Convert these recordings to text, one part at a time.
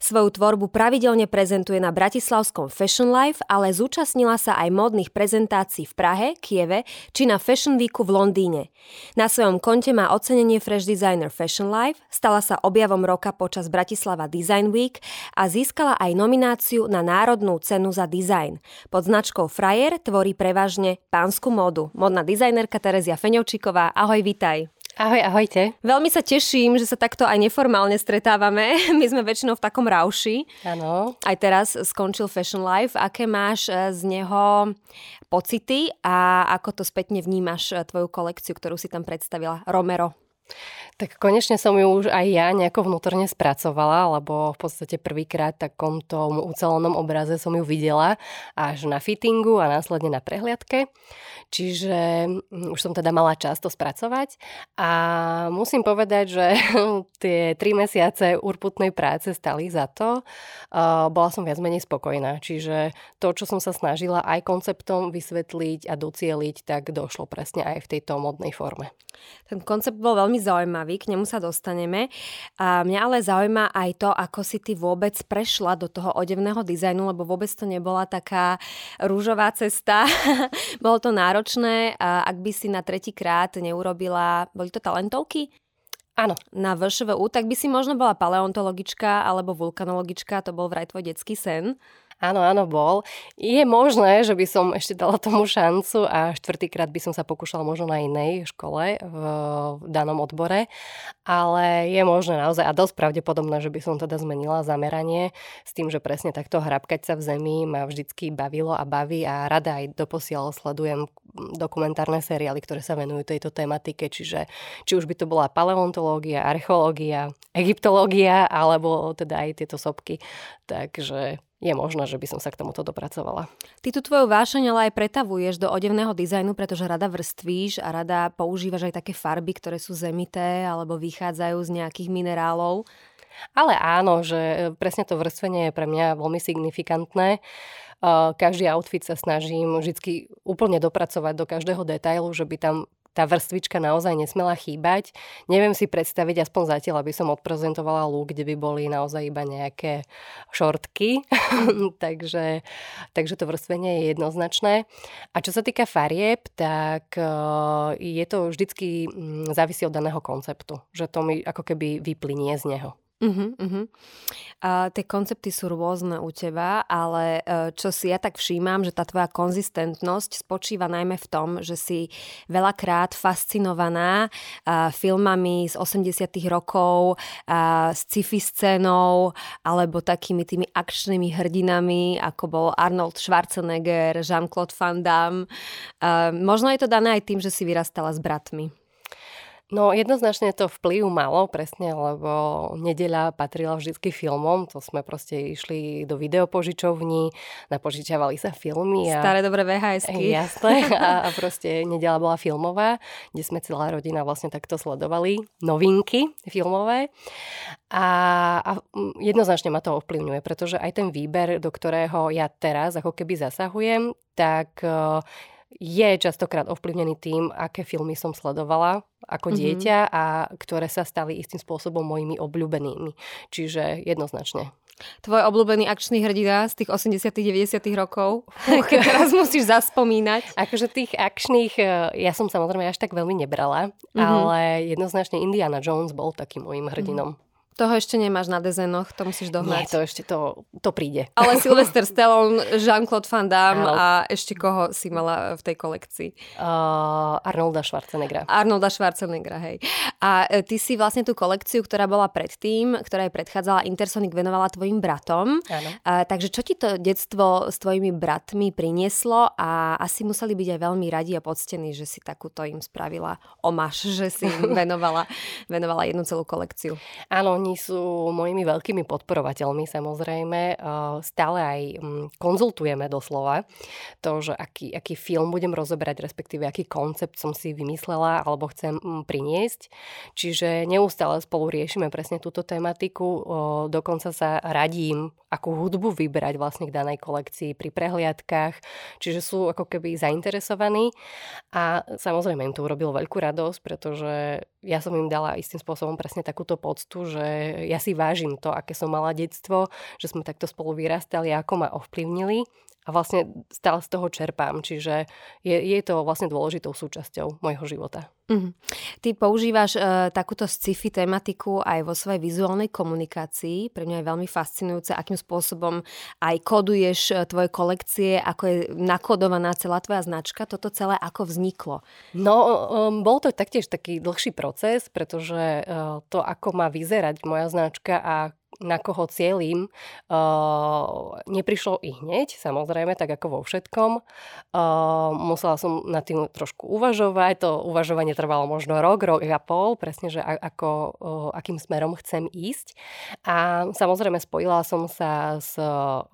Svoju tvorbu pravidelne prezentuje na Bratislavskom Fashion Life, ale zúčastnila sa aj módnych prezentácií v Prahe, Kieve či na Fashion Weeku v Londýne. Na svojom konte má ocenenie Fresh Designer Fashion Life, stala sa objavom roka počas Bratislava Design Week a získala aj nomináciu na Národnú cenu za dizajn. Pod značkou Frajer tvorí prevažne pánsku módu. Modná dizajnerka Terezia Feňovčíková, ahoj, vitaj. Ahoj, ahojte. Veľmi sa teším, že sa takto aj neformálne stretávame. My sme väčšinou v takom rauši. Áno. Aj teraz skončil Fashion Life. Aké máš eh, z neho pocity a ako to spätne vnímaš eh, tvoju kolekciu, ktorú si tam predstavila? Romero. Tak konečne som ju už aj ja nejako vnútorne spracovala, lebo v podstate prvýkrát takom tom ucelenom obraze som ju videla až na fittingu a následne na prehliadke. Čiže mm, už som teda mala čas to spracovať a musím povedať, že tie tri mesiace urputnej práce stali za to. Bola som viac menej spokojná, čiže to, čo som sa snažila aj konceptom vysvetliť a docieliť, tak došlo presne aj v tejto modnej forme. Ten koncept bol veľmi zaujímavý, k nemu sa dostaneme. A mňa ale zaujíma aj to, ako si ty vôbec prešla do toho odevného dizajnu, lebo vôbec to nebola taká rúžová cesta. Bolo to náročné a ak by si na tretíkrát neurobila, boli to talentovky? Áno. Na VŠVU, tak by si možno bola paleontologička alebo vulkanologička, to bol vraj tvoj detský sen. Áno, áno, bol. Je možné, že by som ešte dala tomu šancu a štvrtýkrát by som sa pokúšala možno na inej škole v, danom odbore, ale je možné naozaj a dosť pravdepodobné, že by som teda zmenila zameranie s tým, že presne takto hrabkať sa v zemi ma vždycky bavilo a baví a rada aj doposiaľ sledujem dokumentárne seriály, ktoré sa venujú tejto tematike, čiže či už by to bola paleontológia, archeológia, egyptológia alebo teda aj tieto sopky. Takže je možné, že by som sa k tomuto dopracovala. Ty tú tvoju vášeň ale aj pretavuješ do odevného dizajnu, pretože rada vrstvíš a rada používaš aj také farby, ktoré sú zemité alebo vychádzajú z nejakých minerálov. Ale áno, že e, presne to vrstvenie je pre mňa veľmi signifikantné. E, každý outfit sa snažím vždy úplne dopracovať do každého detailu, že by tam tá vrstvička naozaj nesmela chýbať. Neviem si predstaviť, aspoň zatiaľ, aby som odprezentovala look, kde by boli naozaj iba nejaké šortky. takže, takže to vrstvenie je jednoznačné. A čo sa týka farieb, tak eh, je to vždycky mm, závisí od daného konceptu. Že to mi ako keby vyplynie z neho. Uh-huh, uh-huh. A tie koncepty sú rôzne u teba, ale e, čo si ja tak všímam, že tá tvoja konzistentnosť spočíva najmä v tom, že si veľakrát fascinovaná filmami z 80 rokov, s sci-fi scénou, alebo takými tými akčnými hrdinami, ako bol Arnold Schwarzenegger, Jean-Claude Van Damme. Možno je to dané aj tým, že si vyrastala s bratmi. No jednoznačne to vplyv malo, presne, lebo nedeľa patrila vždy filmom, to sme proste išli do videopožičovní, napožičavali sa filmy. A... Staré dobré VHSky. Jasné, a, a proste nedeľa bola filmová, kde sme celá rodina vlastne takto sledovali novinky filmové. A, a jednoznačne ma to ovplyvňuje, pretože aj ten výber, do ktorého ja teraz ako keby zasahujem, tak je častokrát ovplyvnený tým, aké filmy som sledovala ako mm-hmm. dieťa a ktoré sa stali istým spôsobom mojimi obľúbenými. Čiže jednoznačne. Tvoj obľúbený akčný hrdina z tých 80 90 rokov, keď teraz musíš zaspomínať. Akože tých akčných, e, ja som samozrejme až tak veľmi nebrala, mm-hmm. ale jednoznačne Indiana Jones bol takým môjim hrdinom. Mm-hmm. Toho ešte nemáš na dezenoch, to musíš dohnať. Nie, to ešte to, to príde. Ale Sylvester Stallone, Jean-Claude Van Damme a ešte koho si mala v tej kolekcii? Uh, Arnolda Schwarzeneggera. Arnolda Schwarzeneggera, hej. A e, ty si vlastne tú kolekciu, ktorá bola predtým, ktorá jej predchádzala Intersonic, venovala tvojim bratom. Áno. Takže čo ti to detstvo s tvojimi bratmi prinieslo a asi museli byť aj veľmi radi a poctení, že si takúto im spravila omáš, že si im venovala, venovala jednu celú kolekciu. Áno, oni sú mojimi veľkými podporovateľmi samozrejme. Stále aj mm, konzultujeme doslova to, že aký, aký film budem rozoberať, respektíve aký koncept som si vymyslela alebo chcem mm, priniesť. Čiže neustále spolu riešime presne túto tematiku. Dokonca sa radím, akú hudbu vybrať vlastne k danej kolekcii pri prehliadkách. Čiže sú ako keby zainteresovaní a samozrejme im to urobilo veľkú radosť, pretože ja som im dala istým spôsobom presne takúto poctu, že ja si vážim to, aké som mala detstvo, že sme takto spolu vyrastali, ako ma ovplyvnili a vlastne stále z toho čerpám, čiže je, je to vlastne dôležitou súčasťou môjho života. Mm-hmm. Ty používaš uh, takúto sci-fi tematiku aj vo svojej vizuálnej komunikácii. Pre mňa je veľmi fascinujúce, akým spôsobom aj koduješ uh, tvoje kolekcie, ako je nakodovaná celá tvoja značka. Toto celé ako vzniklo? No, um, bol to taktiež taký dlhší proces, pretože uh, to, ako má vyzerať moja značka a na koho cieľim, uh, neprišlo i hneď, samozrejme, tak ako vo všetkom. Uh, musela som nad tým trošku uvažovať, to uvažovanie trvalo možno rok, rok a pol, presne, že ako, uh, akým smerom chcem ísť. A samozrejme spojila som sa s uh,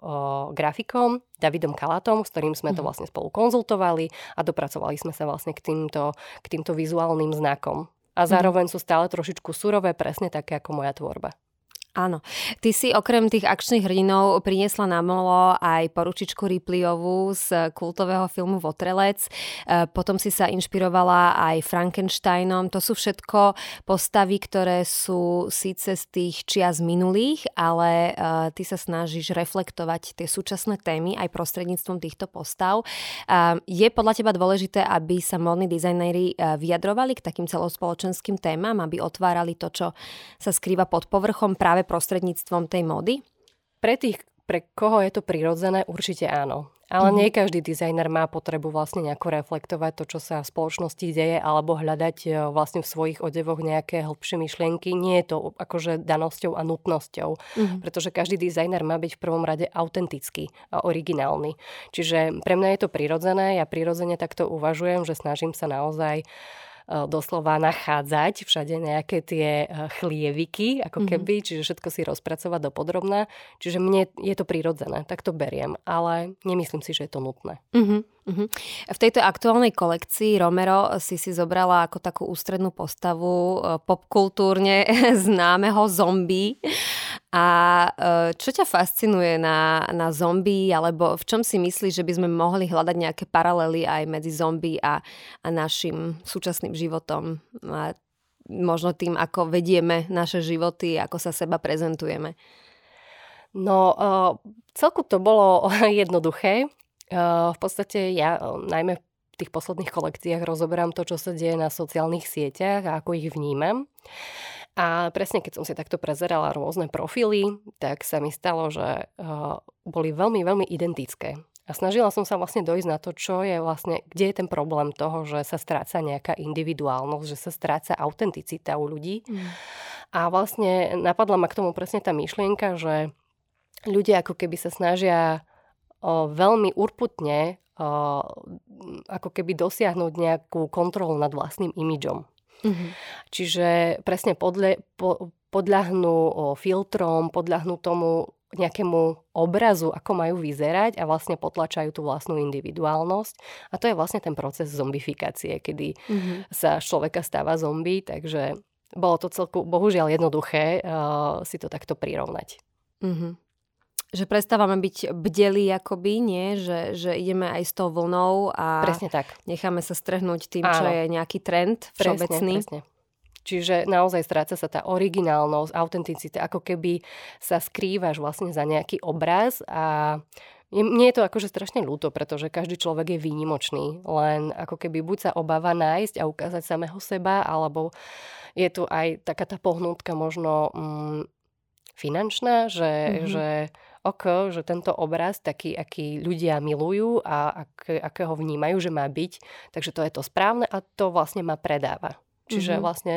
grafikom, Davidom Kalatom, s ktorým sme to mhm. vlastne spolu konzultovali a dopracovali sme sa vlastne k týmto, k týmto vizuálnym znakom. A mhm. zároveň sú stále trošičku surové, presne také ako moja tvorba. Áno. Ty si okrem tých akčných hrdinov priniesla na molo aj poručičku Ripleyovú z kultového filmu Votrelec. E, potom si sa inšpirovala aj Frankensteinom. To sú všetko postavy, ktoré sú síce z tých čias minulých, ale e, ty sa snažíš reflektovať tie súčasné témy aj prostredníctvom týchto postav. E, je podľa teba dôležité, aby sa modní dizajnéri vyjadrovali k takým celospoločenským témam, aby otvárali to, čo sa skrýva pod povrchom práve prostredníctvom tej mody? Pre tých, pre koho je to prirodzené, určite áno. Ale mm-hmm. nie každý dizajner má potrebu vlastne nejako reflektovať to, čo sa v spoločnosti deje, alebo hľadať e, vlastne v svojich odevoch nejaké hĺbšie myšlienky. Nie je to akože danosťou a nutnosťou, mm-hmm. pretože každý dizajner má byť v prvom rade autentický a originálny. Čiže pre mňa je to prirodzené, ja prirodzene takto uvažujem, že snažím sa naozaj uh, doslova nachádzať všade nejaké tie e, chlieviky, ako mhm. keby, mm-hmm. čiže všetko si rozpracovať do podrobná. Čiže mne je to prirodzené, tak to beriem, ale nemyslím si, že je to nutné. Mm-hmm. Uh-huh. V tejto aktuálnej kolekcii Romero si si zobrala ako takú ústrednú postavu e, popkultúrne známeho zombie. A čo ťa fascinuje na, na zombie, alebo v čom si myslíš, že by sme mohli hľadať nejaké paralely aj medzi zombie a, a našim súčasným životom? A možno tým, ako vedieme naše životy, ako sa seba prezentujeme. No, uh, celku to bolo jednoduché. Uh, v podstate ja najmä v tých posledných kolekciách rozoberám to, čo sa deje na sociálnych sieťach a ako ich vnímam. A presne keď som si takto prezerala rôzne profily, tak sa mi stalo, že uh, boli veľmi, veľmi identické. A snažila som sa vlastne dojsť na to, čo je vlastne, kde je ten problém toho, že sa stráca nejaká individuálnosť, že sa stráca autenticita u ľudí. Mm. A vlastne napadla ma k tomu presne tá myšlienka, že ľudia ako keby sa snažia o, veľmi urputne o, ako keby dosiahnuť nejakú kontrolu nad vlastným imidžom. Mm-hmm. Čiže presne podle, po, podľahnú filtrom, podľahnú tomu nejakému obrazu, ako majú vyzerať a vlastne potlačajú tú vlastnú individuálnosť. A to je vlastne ten proces zombifikácie, kedy mm-hmm. sa človeka stáva zombie, takže bolo to celku, bohužiaľ jednoduché uh, si to takto prirovnať. Mm-hmm. Že prestávame byť bdelí akoby, nie? Že, že ideme aj s tou vlnou a presne tak. necháme sa strhnúť tým, Áno. čo je nejaký trend všeobecný. Presne, presne. Čiže naozaj stráca sa tá originálnosť, autenticita, ako keby sa skrývaš vlastne za nejaký obraz a mne je to akože strašne ľúto, pretože každý človek je výnimočný, len ako keby buď sa obáva nájsť a ukázať samého seba, alebo je tu aj taká tá pohnutka možno mm, finančná, že, mm-hmm. že ok, že tento obraz, taký, aký ľudia milujú a ak, akého vnímajú, že má byť, takže to je to správne a to vlastne ma predáva. Čiže mm-hmm. vlastne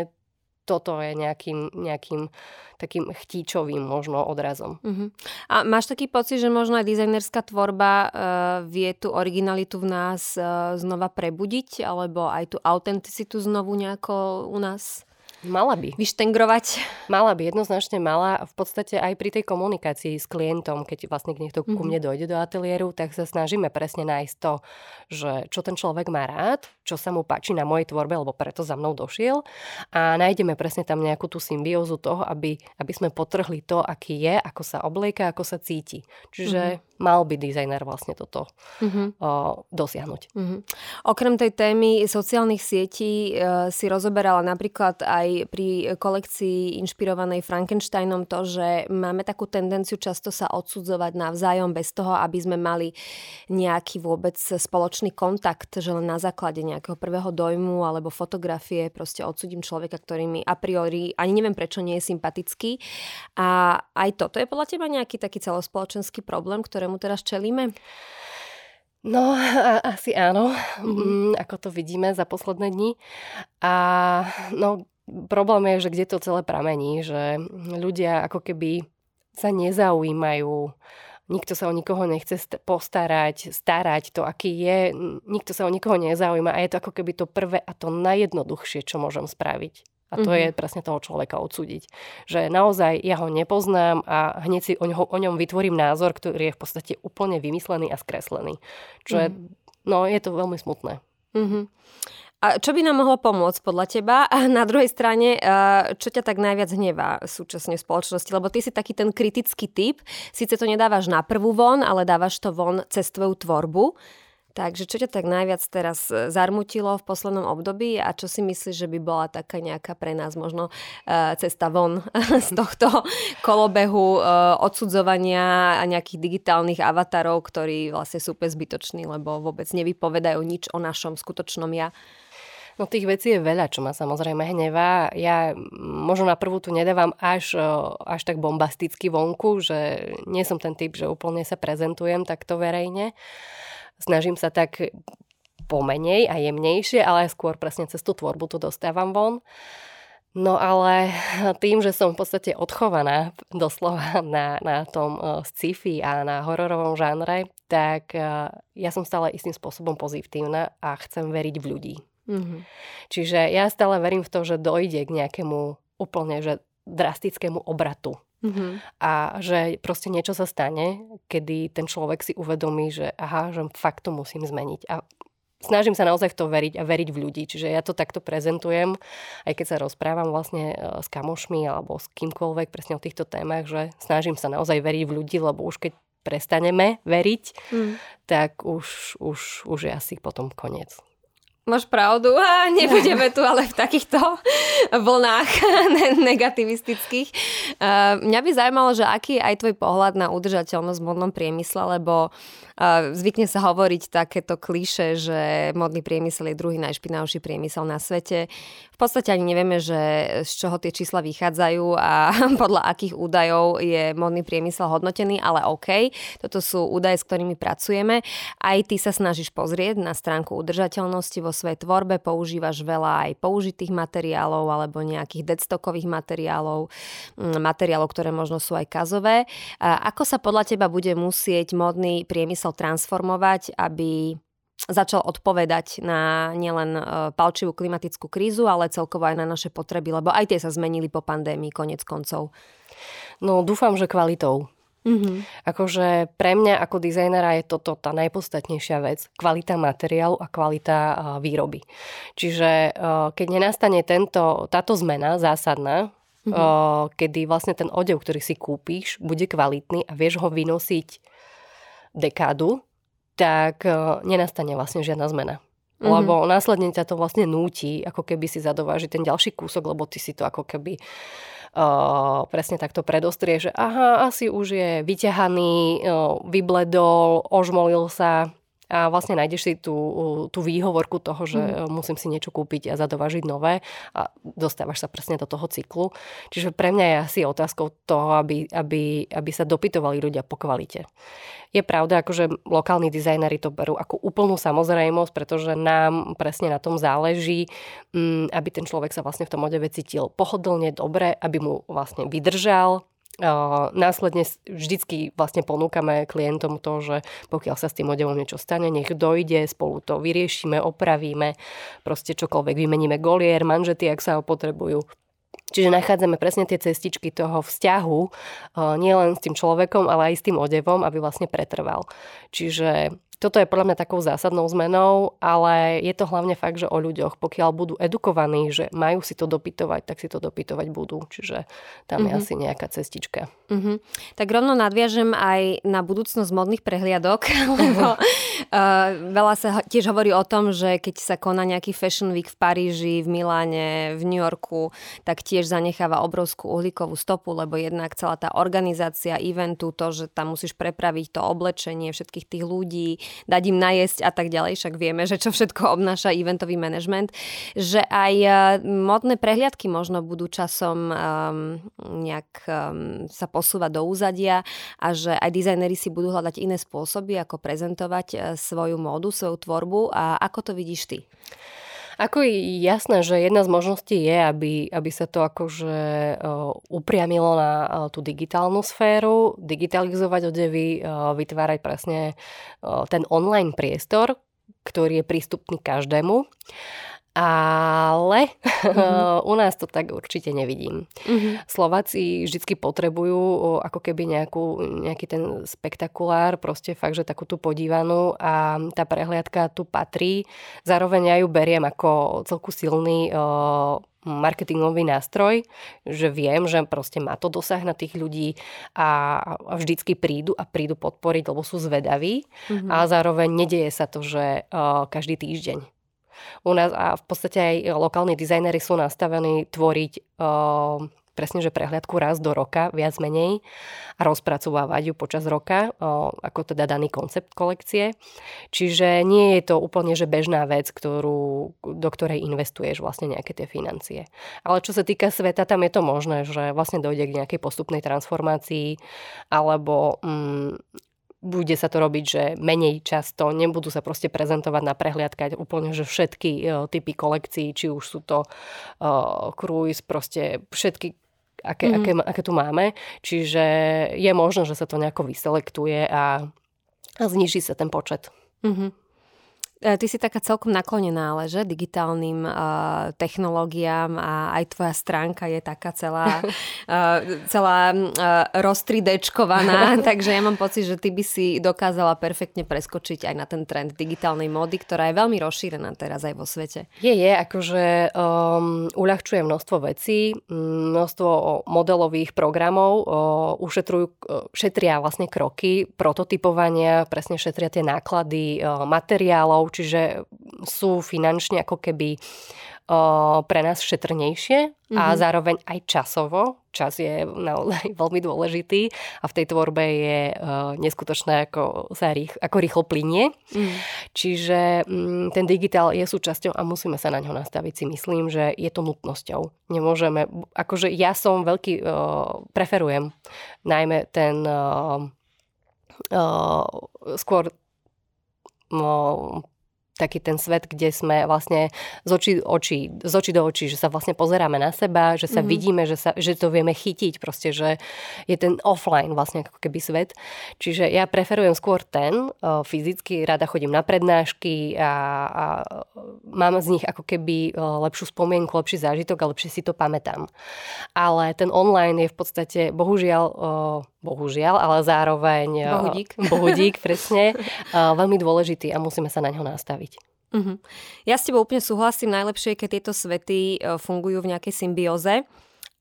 toto je nejakým, nejakým takým chtíčovým možno odrazom. Uh-huh. A máš taký pocit, že možno aj dizajnerská tvorba uh, vie tú originalitu v nás uh, znova prebudiť, alebo aj tú autenticitu znovu nejako u nás Mala by. Vyštengrovať? Mala by, jednoznačne mala. V podstate aj pri tej komunikácii s klientom, keď vlastne niekto mm-hmm. ku mne dojde do ateliéru, tak sa snažíme presne nájsť to, že čo ten človek má rád, čo sa mu páči na mojej tvorbe, lebo preto za mnou došiel. A nájdeme presne tam nejakú tú symbiózu toho, aby, aby sme potrhli to, aký je, ako sa oblieka, ako sa cíti. Čiže mm-hmm. mal by dizajner vlastne toto mm-hmm. o, dosiahnuť. Mm-hmm. Okrem tej témy sociálnych sietí e, si rozoberala napríklad aj pri kolekcii inšpirovanej Frankensteinom to, že máme takú tendenciu často sa odsudzovať navzájom bez toho, aby sme mali nejaký vôbec spoločný kontakt, že len na základe nejakého prvého dojmu alebo fotografie proste odsudím človeka, ktorý mi a priori ani neviem prečo nie je sympatický. A aj toto je podľa teba nejaký taký celospoločenský problém, ktorému teraz čelíme? No, asi áno, mm-hmm. ako to vidíme za posledné dni. A no, problém je, že kde to celé pramení, že ľudia ako keby sa nezaujímajú, nikto sa o nikoho nechce postarať, starať to, aký je, nikto sa o nikoho nezaujíma a je to ako keby to prvé a to najjednoduchšie, čo môžem spraviť. A to mm-hmm. je presne toho človeka odsúdiť. Že naozaj ja ho nepoznám a hneď si o, ňo, o ňom vytvorím názor, ktorý je v podstate úplne vymyslený a skreslený. Čo mm-hmm. je, no je to veľmi smutné. Mm-hmm. A čo by nám mohlo pomôcť podľa teba? A na druhej strane, eh, čo ťa tak najviac hnevá súčasne v spoločnosti? Lebo ty si taký ten kritický typ, síce to nedávaš na prvú von, ale dávaš to von cez tvoju tvorbu. Takže čo ťa tak najviac teraz eh, zarmutilo v poslednom období a čo si myslíš, že by bola taká nejaká pre nás možno uh, cesta von z tohto kolobehu odsudzovania a nejakých digitálnych avatarov, ktorí vlastne sú zbytoční, lebo vôbec nevypovedajú nič o našom skutočnom ja? No tých vecí je veľa, čo ma samozrejme hnevá. Ja možno na prvú tu nedávam až, až tak bombasticky vonku, že nie som ten typ, že úplne sa prezentujem takto verejne. Snažím sa tak pomenej a jemnejšie, ale skôr presne cez tú tvorbu to dostávam von. No ale tým, že som v podstate odchovaná doslova na, na tom sci-fi a na hororovom žánre, tak ja som stále istým spôsobom pozitívna a chcem veriť v ľudí. Mm-hmm. Čiže ja stále verím v to, že dojde k nejakému úplne že drastickému obratu. Mm-hmm. A že proste niečo sa stane, kedy ten človek si uvedomí, že aha, že fakt to musím zmeniť. A snažím sa naozaj v to veriť a veriť v ľudí. Čiže ja to takto prezentujem, aj keď sa rozprávam vlastne e, s kamošmi alebo s kýmkoľvek presne o týchto témach, že snažím sa naozaj veriť v ľudí, lebo už keď prestaneme veriť, mm. tak už, už, už je asi potom koniec. Máš pravdu a nebudeme tu ale v takýchto vlnách negativistických. Mňa by zaujímalo, že aký je aj tvoj pohľad na udržateľnosť v modnom priemysle, lebo zvykne sa hovoriť takéto kliše, že modný priemysel je druhý najšpinavší priemysel na svete. V podstate ani nevieme, že z čoho tie čísla vychádzajú a podľa akých údajov je modný priemysel hodnotený, ale OK, toto sú údaje, s ktorými pracujeme. Aj ty sa snažíš pozrieť na stránku udržateľnosti vo svojej tvorbe, používaš veľa aj použitých materiálov alebo nejakých deadstockových materiálov, mm, materiálov, ktoré možno sú aj kazové. Ako sa podľa teba bude musieť modný priemysel transformovať, aby začal odpovedať na nielen e, palčivú klimatickú krízu, ale celkovo aj na naše potreby, lebo aj tie sa zmenili po pandémii konec koncov. No dúfam, že kvalitou. Mm-hmm. Akože pre mňa ako dizajnera je toto tá najpodstatnejšia vec. Kvalita materiálu a kvalita výroby. Čiže uh, keď nenastane tento, táto zmena zásadná, mm-hmm. uh, kedy vlastne ten odev, ktorý si kúpiš, bude kvalitný a vieš ho vynosiť dekádu, tak e, nenastane vlastne žiadna zmena. Mm-hmm. Lebo následne ťa to vlastne núti, ako keby si zadováži ten ďalší kúsok, lebo ty si to ako keby presne takto predostrie, že aha, asi už je vyťahaný, uh, vybledol, ožmolil sa, a vlastne nájdeš si tú, tú výhovorku toho, že mm. musím si niečo kúpiť a zadovažiť nové a dostávaš sa presne do toho cyklu. Čiže pre mňa je asi otázkou toho, aby, aby, aby sa dopytovali ľudia po kvalite. Je pravda, akože lokálni dizajneri to berú ako úplnú samozrejmosť, pretože nám presne na tom záleží, mm, aby ten človek sa vlastne v tom odeve cítil pohodlne, dobre, aby mu vlastne vydržal, Následne vždycky vlastne ponúkame klientom to, že pokiaľ sa s tým odevom niečo stane, nech dojde, spolu to vyriešime, opravíme, proste čokoľvek, vymeníme golier, manžety, ak sa ho potrebujú. Čiže nachádzame presne tie cestičky toho vzťahu, nielen s tým človekom, ale aj s tým odevom, aby vlastne pretrval. Čiže toto je podľa mňa takou zásadnou zmenou, ale je to hlavne fakt, že o ľuďoch. Pokiaľ budú edukovaní, že majú si to dopytovať, tak si to dopytovať budú. Čiže tam mm-hmm. je mhm. asi nejaká cestička. Mm-hmm. Tak rovno nadviažem aj na budúcnosť modných prehliadok, lebo uh, veľa sa tiež hovorí o tom, že keď sa koná nejaký Fashion Week v Paríži, v Miláne, v New Yorku, tak tiež zanecháva obrovskú uhlíkovú stopu, lebo jednak celá tá organizácia eventu, to, že tam musíš prepraviť to oblečenie všetkých tých ľudí, dať im najesť a tak ďalej, však vieme, že čo všetko obnáša eventový manažment, že aj e, modné prehliadky možno budú časom um, nejak um, sa posúvať do úzadia a že aj dizajneri si budú hľadať iné spôsoby, ako prezentovať svoju módu, svoju tvorbu. A ako to vidíš ty? Ako je jasné, že jedna z možností je, aby, aby sa to akože uh, upriamilo na uh, tú digitálnu sféru, digitalizovať odevy, uh, vytvárať presne ten online priestor, ktorý je prístupný každému. Ale mm-hmm. u nás to tak určite nevidím. Mm-hmm. Slováci vždy potrebujú ako keby nejakú, nejaký ten spektakulár, proste fakt, že takú tú podívanú a tá prehliadka tu patrí. Zároveň ja ju beriem ako celku silný marketingový nástroj, že viem, že proste má to dosah na tých ľudí a, a vždycky prídu a prídu podporiť, lebo sú zvedaví mm-hmm. a zároveň nedieje sa to, že uh, každý týždeň u nás a v podstate aj lokálni dizajnery sú nastavení tvoriť uh, presne, že prehliadku raz do roka, viac menej, a rozpracovávať ju počas roka, ako teda daný koncept kolekcie. Čiže nie je to úplne, že bežná vec, ktorú, do ktorej investuješ vlastne nejaké tie financie. Ale čo sa týka sveta, tam je to možné, že vlastne dojde k nejakej postupnej transformácii, alebo um, bude sa to robiť, že menej často, nebudú sa proste prezentovať na prehliadkať úplne, že všetky uh, typy kolekcií, či už sú to uh, cruise, proste všetky aké, mm. aké, aké tu máme. Čiže je možno, že sa to nejako vyselektuje a, a zniží sa ten počet. Mm-hmm. E, ty si taká celkom naklonená, ale že digitálnym uh, technológiám a aj tvoja stránka je taká celá, uh, celá uh, roztridečkovaná, takže ja mám pocit, že ty by si dokázala perfektne preskočiť aj na ten trend digitálnej módy, ktorá je veľmi rozšírená teraz aj vo svete. Je, je, akože um, uľahčuje množstvo vecí, množstvo modelových programov, uh, ušetrujú, uh, šetria vlastne kroky, prototypovania, presne šetria tie náklady uh, materiálov, čiže sú finančne ako keby o, pre nás šetrnejšie mm-hmm. a mhm. zároveň aj časovo. Čas je naozaj veľmi dôležitý a v tej tvorbe je o, neskutočné, ako sa rých, ako rýchlo plinie. Mm. Čiže m, ten digitál je súčasťou a musíme sa na ňo nastaviť. Si myslím, že je to nutnosťou. Nemôžeme, akože ja som veľký, o, preferujem najmä ten o, skôr taký ten svet, kde sme vlastne z očí, očí, z očí do očí, že sa vlastne pozeráme na seba, že sa mm-hmm. vidíme, že, sa, že to vieme chytiť, proste, že je ten offline vlastne ako keby svet. Čiže ja preferujem skôr ten, fyzicky rada chodím na prednášky a, a mám z nich ako keby lepšiu spomienku, lepší zážitok a lepšie si to pamätám. Ale ten online je v podstate, bohužiaľ, bohužiaľ, ale zároveň... Bohudík. Bohudík, presne. veľmi dôležitý a musíme sa na ňo nastaviť. Uh-huh. Ja s tebou úplne súhlasím. Najlepšie je, keď tieto svety e, fungujú v nejakej symbióze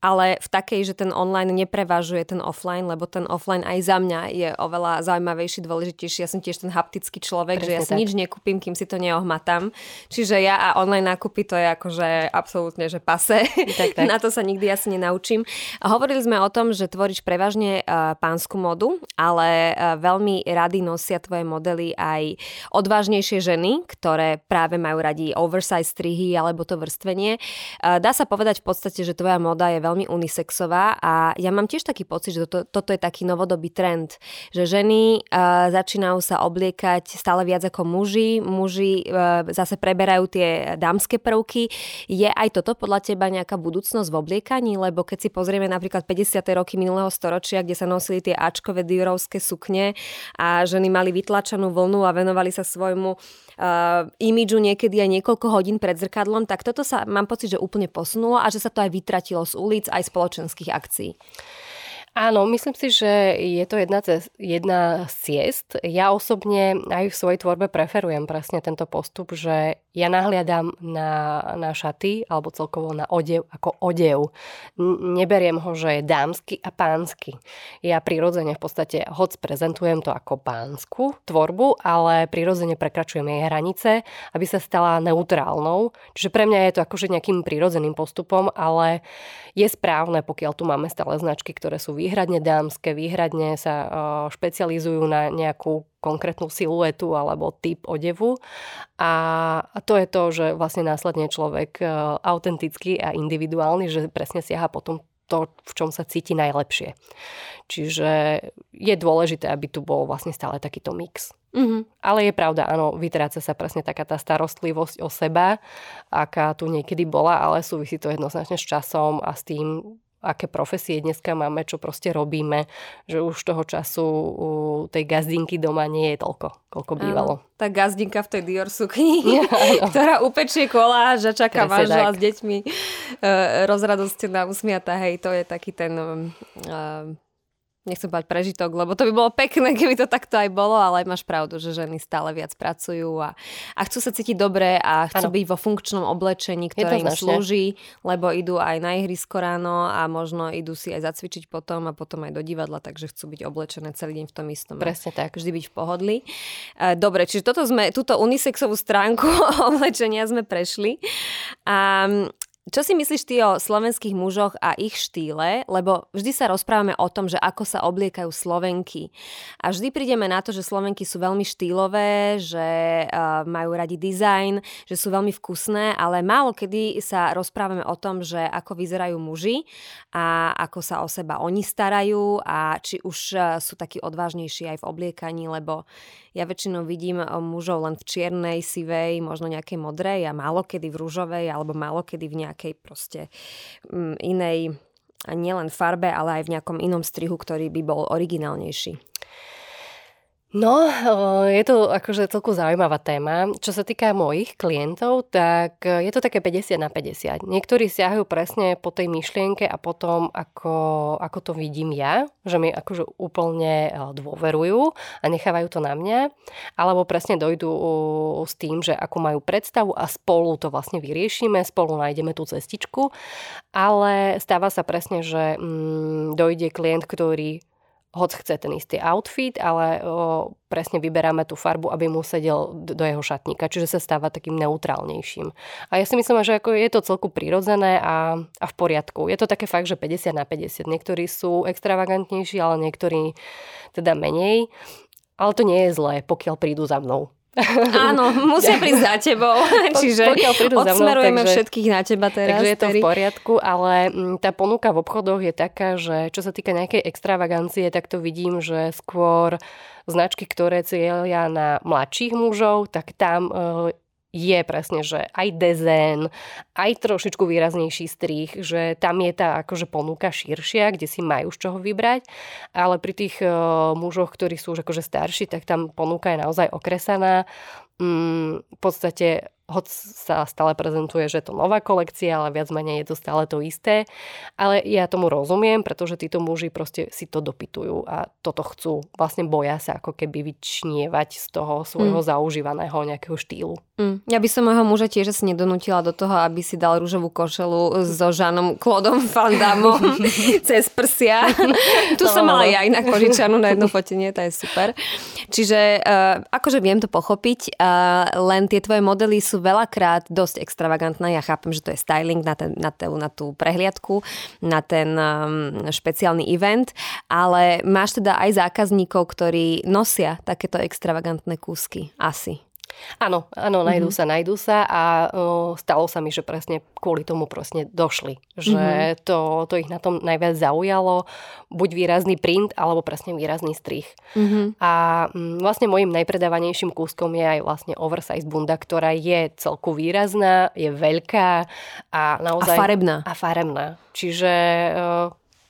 ale v takej, že ten online neprevažuje ten offline, lebo ten offline aj za mňa je oveľa zaujímavejší, dôležitejší. Ja som tiež ten haptický človek, Presne že ja si tak. nič nekúpim, kým si to neohmatám. Čiže ja a online nákupy to je akože absolútne, že pase. Tak, tak. Na to sa nikdy asi nenaučím. A hovorili sme o tom, že tvoríš prevažne uh, pánsku modu, ale uh, veľmi rady nosia tvoje modely aj odvážnejšie ženy, ktoré práve majú radi oversize strihy alebo to vrstvenie. Uh, dá sa povedať v podstate, že tvoja moda je veľmi veľmi unisexová a ja mám tiež taký pocit, že to, toto je taký novodobý trend, že ženy uh, začínajú sa obliekať stále viac ako muži, muži uh, zase preberajú tie dámske prvky. Je aj toto podľa teba nejaká budúcnosť v obliekaní? Lebo keď si pozrieme napríklad 50. roky minulého storočia, kde sa nosili tie Ačkové diorovské sukne a ženy mali vytlačenú vlnu a venovali sa svojmu uh, imidžu niekedy aj niekoľko hodín pred zrkadlom, tak toto sa mám pocit, že úplne posunulo a že sa to aj vytratilo z ulic aktivít, aj spoločenských akcií. Áno, myslím si, že je to jedna, cez, jedna z ciest. Ja osobne aj v svojej tvorbe preferujem presne tento postup, že ja nahliadam na, na šaty alebo celkovo na odev ako odev. Neberiem ho, že je dámsky a pánsky. Ja prirodzene v podstate, hoc prezentujem to ako pánsku tvorbu, ale prirodzene prekračujem jej hranice, aby sa stala neutrálnou. Čiže pre mňa je to akože nejakým prirodzeným postupom, ale je správne, pokiaľ tu máme stále značky, ktoré sú výhradne dámske, výhradne sa špecializujú na nejakú konkrétnu siluetu alebo typ odevu. A to je to, že vlastne následne človek autentický a individuálny, že presne siaha potom to, v čom sa cíti najlepšie. Čiže je dôležité, aby tu bol vlastne stále takýto mix. Mm-hmm. Ale je pravda, áno, vytráca sa presne taká tá starostlivosť o seba, aká tu niekedy bola, ale súvisí to jednoznačne s časom a s tým, aké profesie dneska máme, čo proste robíme, že už toho času u tej gazdinky doma nie je toľko, koľko bývalo. Áno, tá gazdinka v tej Dior sukni, ktorá upečie koláž a čaká manžela s deťmi e, rozradostená, usmiatá, hej, to je taký ten... E, nechcem povedať prežitok, lebo to by bolo pekné, keby to takto aj bolo, ale máš pravdu, že ženy stále viac pracujú a, a chcú sa cítiť dobre a chcú ano. byť vo funkčnom oblečení, ktoré im slúži, lebo idú aj na ihrisko ráno a možno idú si aj zacvičiť potom a potom aj do divadla, takže chcú byť oblečené celý deň v tom istom. Presne tak. Vždy byť v pohodli. E, dobre, čiže toto sme, túto unisexovú stránku oblečenia sme prešli. A čo si myslíš ty o slovenských mužoch a ich štýle? Lebo vždy sa rozprávame o tom, že ako sa obliekajú Slovenky. A vždy prídeme na to, že Slovenky sú veľmi štýlové, že uh, majú radi dizajn, že sú veľmi vkusné, ale málo kedy sa rozprávame o tom, že ako vyzerajú muži a ako sa o seba oni starajú a či už uh, sú takí odvážnejší aj v obliekaní, lebo ja väčšinou vidím eh, mužov len v čiernej, sivej, možno nejakej modrej a málo kedy v rúžovej alebo málo kedy v nejakej proste mm, inej nielen farbe, ale aj v nejakom inom strihu, ktorý by bol originálnejší. No, je to akože celku zaujímavá téma. Čo sa týka mojich klientov, tak e, je to také 50 na 50. Niektorí siahajú presne po tej myšlienke a potom, ako, ako to vidím ja, že mi akože úplne e, dôverujú a nechávajú to na mňa, alebo presne dojdú s tým, že ako majú predstavu a spolu to vlastne vyriešime, spolu nájdeme tú cestičku, ale stáva sa presne, že mm, dojde klient, ktorý hoď chce ten istý outfit, ale o, presne vyberáme tú farbu, aby mu sedel do jeho šatníka, čiže sa stáva takým neutrálnejším. A ja si myslím, že ako je to celku prirodzené a, a v poriadku. Je to také fakt, že 50 na 50. Niektorí sú extravagantnejší, ale niektorí teda menej. Ale to nie je zlé, pokiaľ prídu za mnou. Áno, musia prísť za tebou. Čiže odsmerujeme takže, všetkých na teba teraz. Takže je to v poriadku, ale mm, tá ponuka v obchodoch je taká, že čo sa týka nejakej extravagancie, tak to vidím, že skôr značky, ktoré cieľia na mladších mužov, tak tam e, je presne, že aj dezen, aj trošičku výraznejší strih, že tam je tá akože ponuka širšia, kde si majú z čoho vybrať, ale pri tých uh, mužoch, ktorí sú už akože starší, tak tam ponuka je naozaj okresaná. Mm, v podstate hoď sa stále prezentuje, že to nová kolekcia, ale viac menej je to stále to isté. Ale ja tomu rozumiem, pretože títo muži proste si to dopytujú a toto chcú. Vlastne boja sa ako keby vyčnievať z toho svojho mm. zaužívaného nejakého štýlu. Mm. Ja by som môjho muža tiež asi nedonútila do toho, aby si dal rúžovú košelu so Žanom Klodom Fandamom cez prsia. tu som mala ja inak požičanú na jedno fotenie, to je super. Čiže uh, akože viem to pochopiť, uh, len tie tvoje modely sú veľakrát dosť extravagantné. Ja chápem, že to je styling na, ten, na, tú, na tú prehliadku, na ten um, špeciálny event, ale máš teda aj zákazníkov, ktorí nosia takéto extravagantné kúsky. Asi. Áno, áno, najdú mm-hmm. sa, najdú sa a o, stalo sa mi, že presne kvôli tomu presne došli. Že mm-hmm. to, to ich na tom najviac zaujalo, buď výrazný print, alebo presne výrazný strih. Mm-hmm. A m, vlastne môjim najpredávanejším kúskom je aj vlastne oversize bunda, ktorá je celku výrazná, je veľká a naozaj... A farebná. A farebná. Čiže o,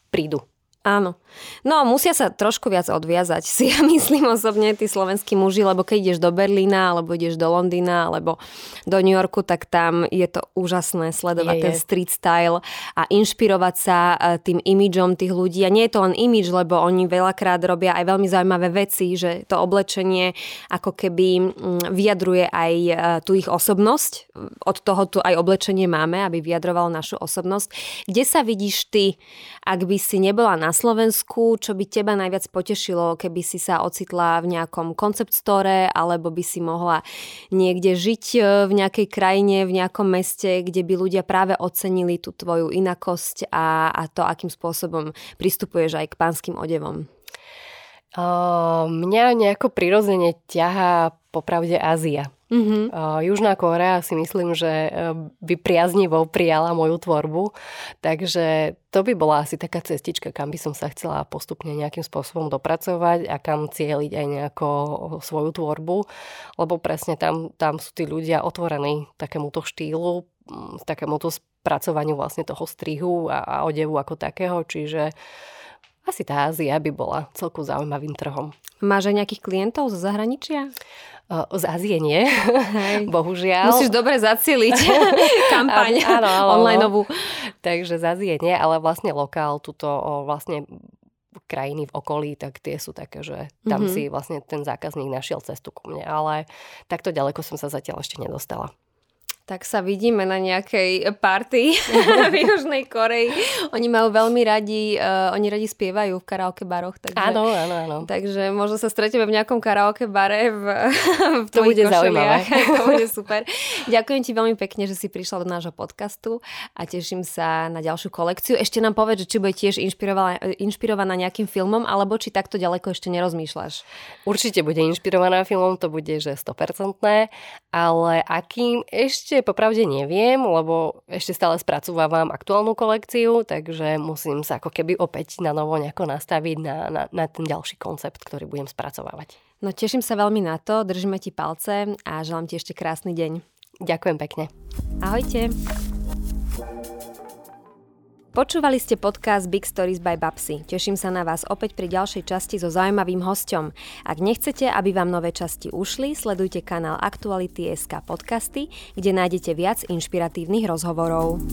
prídu. Áno. No, musia sa trošku viac odviazať, si ja myslím osobne, tí slovenskí muži, lebo keď ideš do Berlína, alebo ideš do Londýna, alebo do New Yorku, tak tam je to úžasné sledovať je, ten street style a inšpirovať sa e, tým imidžom tých ľudí. A nie je to len imidž, lebo oni veľakrát robia aj veľmi zaujímavé veci, že to oblečenie ako keby mm, vyjadruje aj e, tú ich osobnosť. Od toho tu aj oblečenie máme, aby vyjadrovalo našu osobnosť. Kde sa vidíš ty, ak by si nebola na Slovensku, čo by teba najviac potešilo, keby si sa ocitla v nejakom koncept store, alebo by si mohla niekde žiť e, v nejakej krajine, v nejakom meste, kde by ľudia práve ocenili tú tvoju inakosť a, a to, akým spôsobom pristupuješ aj k pánskym odevom? Uh, mňa nejako prirodzene ťahá popravde Ázia. Mm-hmm. Uh, Južná Korea si myslím, že uh, by priaznivo prijala moju tvorbu, takže to by bola asi taká cestička, kam by som sa chcela postupne nejakým spôsobom dopracovať a kam cieliť aj nejako svoju tvorbu, lebo presne tam, tam sú tí ľudia otvorení takémuto štýlu, takémuto spracovaniu vlastne toho strihu a, a odevu ako takého, čiže asi tá Ázia by bola celku zaujímavým trhom. Máš aj nejakých klientov zo zahraničia? z Ázie nie, Hej. bohužiaľ. Musíš dobre zacieliť kampaň áno, áno, onlineovú. Takže z Ázie nie, ale vlastne lokál, tuto vlastne krajiny v okolí, tak tie sú také, že tam mm-hmm. si vlastne ten zákazník našiel cestu ku mne, ale takto ďaleko som sa zatiaľ ešte nedostala tak sa vidíme na nejakej party v Južnej Koreji. Oni majú veľmi radi, uh, oni radi spievajú v karaoke baroch. Takže, áno, áno, áno. Takže možno sa stretneme v nejakom karaoke bare v, v To bude zaujímavé. to bude super. Ďakujem ti veľmi pekne, že si prišla do nášho podcastu a teším sa na ďalšiu kolekciu. Ešte nám povedz, či bude tiež inšpirovaná, inšpirovaná nejakým filmom, alebo či takto ďaleko ešte nerozmýšľaš. Určite bude inšpirovaná filmom, to bude že 100%, ale akým ešte popravde neviem, lebo ešte stále spracovávam aktuálnu kolekciu, takže musím sa ako keby opäť na novo nejako nastaviť na, na, na ten ďalší koncept, ktorý budem spracovávať. No teším sa veľmi na to, držíme ti palce a želám ti ešte krásny deň. Ďakujem pekne. Ahojte. Počúvali ste podcast Big Stories by Babsy. Teším sa na vás opäť pri ďalšej časti so zaujímavým hosťom. Ak nechcete, aby vám nové časti ušli, sledujte kanál Aktuality SK podcasty, kde nájdete viac inšpiratívnych rozhovorov.